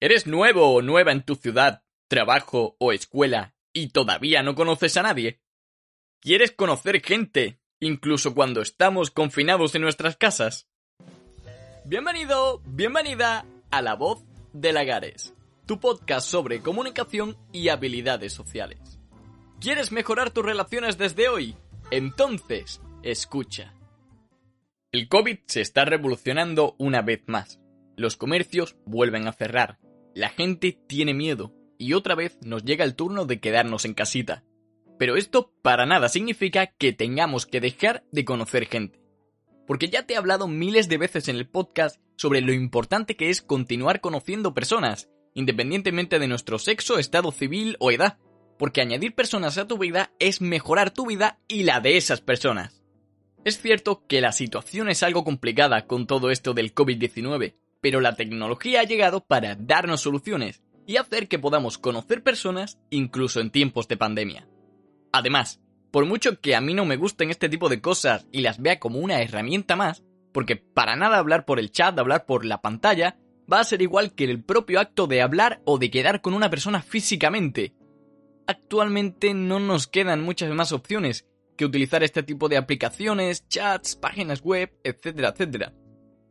¿Eres nuevo o nueva en tu ciudad, trabajo o escuela y todavía no conoces a nadie? ¿Quieres conocer gente, incluso cuando estamos confinados en nuestras casas? Bienvenido, bienvenida a La Voz de Lagares, tu podcast sobre comunicación y habilidades sociales. ¿Quieres mejorar tus relaciones desde hoy? Entonces, escucha. El COVID se está revolucionando una vez más. Los comercios vuelven a cerrar, la gente tiene miedo y otra vez nos llega el turno de quedarnos en casita. Pero esto para nada significa que tengamos que dejar de conocer gente. Porque ya te he hablado miles de veces en el podcast sobre lo importante que es continuar conociendo personas, independientemente de nuestro sexo, estado civil o edad. Porque añadir personas a tu vida es mejorar tu vida y la de esas personas. Es cierto que la situación es algo complicada con todo esto del COVID-19, pero la tecnología ha llegado para darnos soluciones y hacer que podamos conocer personas incluso en tiempos de pandemia. Además, por mucho que a mí no me gusten este tipo de cosas y las vea como una herramienta más, porque para nada hablar por el chat, hablar por la pantalla, va a ser igual que el propio acto de hablar o de quedar con una persona físicamente. Actualmente no nos quedan muchas más opciones que utilizar este tipo de aplicaciones, chats, páginas web, etcétera, etcétera.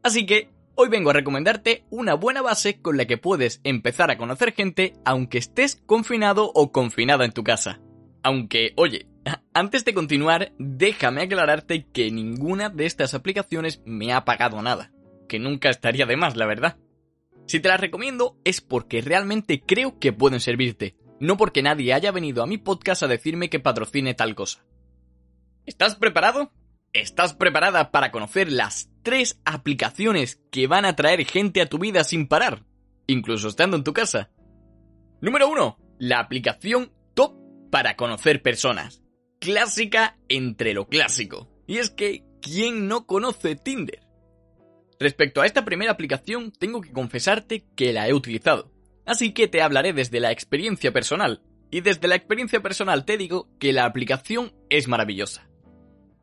Así que Hoy vengo a recomendarte una buena base con la que puedes empezar a conocer gente aunque estés confinado o confinada en tu casa. Aunque, oye, antes de continuar, déjame aclararte que ninguna de estas aplicaciones me ha pagado nada, que nunca estaría de más, la verdad. Si te las recomiendo es porque realmente creo que pueden servirte, no porque nadie haya venido a mi podcast a decirme que patrocine tal cosa. ¿Estás preparado? ¿Estás preparada para conocer las tres aplicaciones que van a traer gente a tu vida sin parar, incluso estando en tu casa? Número 1. La aplicación top para conocer personas. Clásica entre lo clásico. Y es que, ¿quién no conoce Tinder? Respecto a esta primera aplicación, tengo que confesarte que la he utilizado. Así que te hablaré desde la experiencia personal. Y desde la experiencia personal te digo que la aplicación es maravillosa.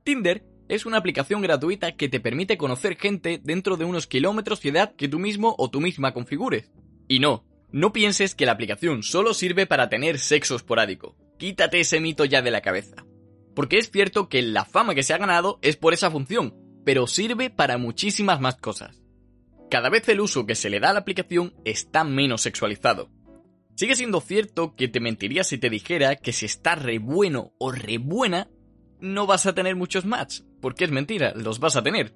Tinder es una aplicación gratuita que te permite conocer gente dentro de unos kilómetros y edad que tú mismo o tú misma configures. Y no, no pienses que la aplicación solo sirve para tener sexo esporádico. Quítate ese mito ya de la cabeza. Porque es cierto que la fama que se ha ganado es por esa función, pero sirve para muchísimas más cosas. Cada vez el uso que se le da a la aplicación está menos sexualizado. Sigue siendo cierto que te mentiría si te dijera que si está re bueno o re buena, no vas a tener muchos match, porque es mentira, los vas a tener.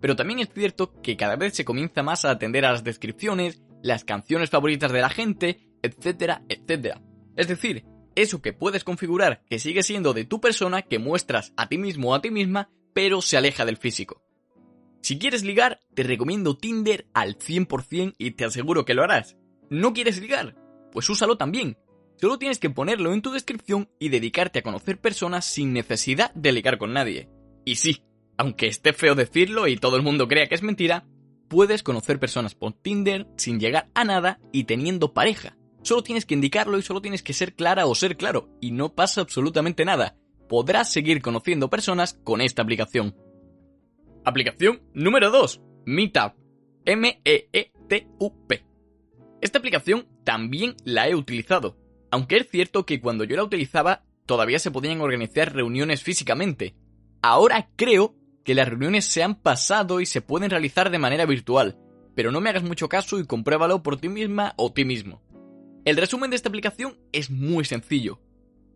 Pero también es cierto que cada vez se comienza más a atender a las descripciones, las canciones favoritas de la gente, etcétera, etcétera. Es decir, eso que puedes configurar que sigue siendo de tu persona que muestras a ti mismo o a ti misma, pero se aleja del físico. Si quieres ligar, te recomiendo Tinder al 100% y te aseguro que lo harás. ¿No quieres ligar? Pues úsalo también. Solo tienes que ponerlo en tu descripción y dedicarte a conocer personas sin necesidad de ligar con nadie. Y sí, aunque esté feo decirlo y todo el mundo crea que es mentira, puedes conocer personas por Tinder sin llegar a nada y teniendo pareja. Solo tienes que indicarlo y solo tienes que ser clara o ser claro, y no pasa absolutamente nada. Podrás seguir conociendo personas con esta aplicación. Aplicación número 2. Meetup. M-E-E-T-U-P. Esta aplicación también la he utilizado, aunque es cierto que cuando yo la utilizaba todavía se podían organizar reuniones físicamente, Ahora creo que las reuniones se han pasado y se pueden realizar de manera virtual, pero no me hagas mucho caso y compruébalo por ti misma o ti mismo. El resumen de esta aplicación es muy sencillo.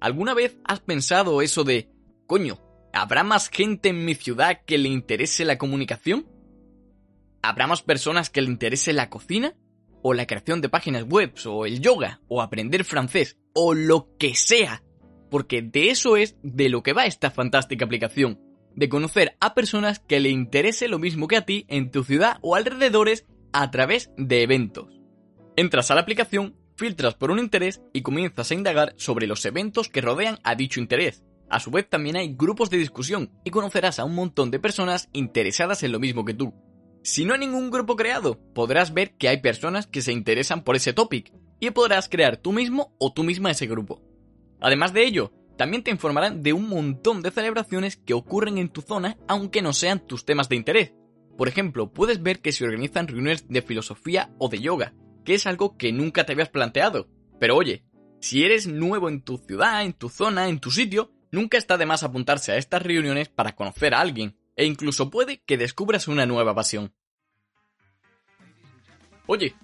¿Alguna vez has pensado eso de, coño, ¿habrá más gente en mi ciudad que le interese la comunicación? ¿Habrá más personas que le interese la cocina? ¿O la creación de páginas web? ¿O el yoga? ¿O aprender francés? ¿O lo que sea? Porque de eso es de lo que va esta fantástica aplicación, de conocer a personas que le interese lo mismo que a ti en tu ciudad o alrededores a través de eventos. Entras a la aplicación, filtras por un interés y comienzas a indagar sobre los eventos que rodean a dicho interés. A su vez también hay grupos de discusión y conocerás a un montón de personas interesadas en lo mismo que tú. Si no hay ningún grupo creado, podrás ver que hay personas que se interesan por ese topic y podrás crear tú mismo o tú misma ese grupo. Además de ello, también te informarán de un montón de celebraciones que ocurren en tu zona aunque no sean tus temas de interés. Por ejemplo, puedes ver que se organizan reuniones de filosofía o de yoga, que es algo que nunca te habías planteado. Pero oye, si eres nuevo en tu ciudad, en tu zona, en tu sitio, nunca está de más apuntarse a estas reuniones para conocer a alguien, e incluso puede que descubras una nueva pasión. Oye,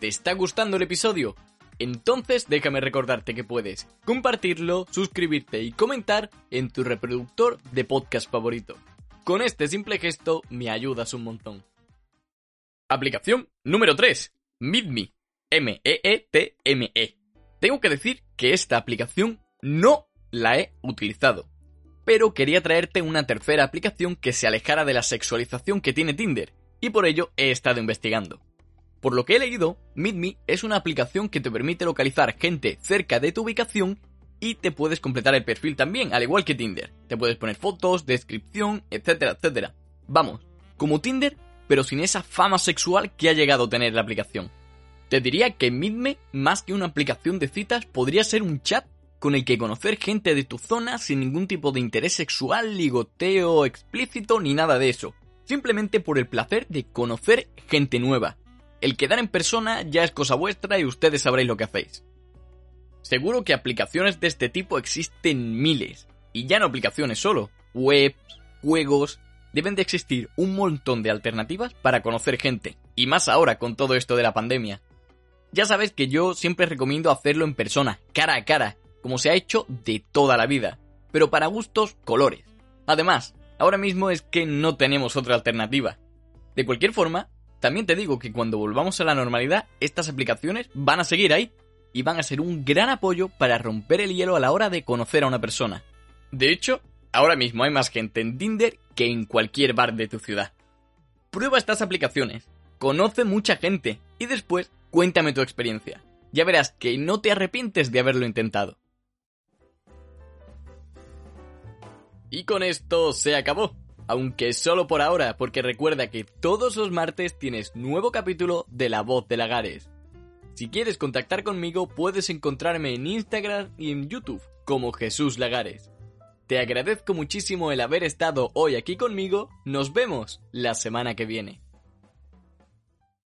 ¿te está gustando el episodio? Entonces déjame recordarte que puedes compartirlo, suscribirte y comentar en tu reproductor de podcast favorito. Con este simple gesto me ayudas un montón. Aplicación número 3. MeetMe. M-E-E-T-M-E. -E. Tengo que decir que esta aplicación no la he utilizado. Pero quería traerte una tercera aplicación que se alejara de la sexualización que tiene Tinder, y por ello he estado investigando. Por lo que he leído, MeetMe es una aplicación que te permite localizar gente cerca de tu ubicación y te puedes completar el perfil también, al igual que Tinder. Te puedes poner fotos, descripción, etcétera, etcétera. Vamos, como Tinder, pero sin esa fama sexual que ha llegado a tener la aplicación. Te diría que MeetMe, más que una aplicación de citas, podría ser un chat con el que conocer gente de tu zona sin ningún tipo de interés sexual, ligoteo explícito ni nada de eso. Simplemente por el placer de conocer gente nueva. El quedar en persona ya es cosa vuestra y ustedes sabréis lo que hacéis. Seguro que aplicaciones de este tipo existen miles. Y ya no aplicaciones solo, webs, juegos, deben de existir un montón de alternativas para conocer gente. Y más ahora con todo esto de la pandemia. Ya sabes que yo siempre recomiendo hacerlo en persona, cara a cara, como se ha hecho de toda la vida. Pero para gustos, colores. Además, ahora mismo es que no tenemos otra alternativa. De cualquier forma, también te digo que cuando volvamos a la normalidad, estas aplicaciones van a seguir ahí y van a ser un gran apoyo para romper el hielo a la hora de conocer a una persona. De hecho, ahora mismo hay más gente en Tinder que en cualquier bar de tu ciudad. Prueba estas aplicaciones, conoce mucha gente y después cuéntame tu experiencia. Ya verás que no te arrepientes de haberlo intentado. Y con esto se acabó aunque solo por ahora, porque recuerda que todos los martes tienes nuevo capítulo de La Voz de Lagares. Si quieres contactar conmigo, puedes encontrarme en Instagram y en YouTube como Jesús Lagares. Te agradezco muchísimo el haber estado hoy aquí conmigo, nos vemos la semana que viene.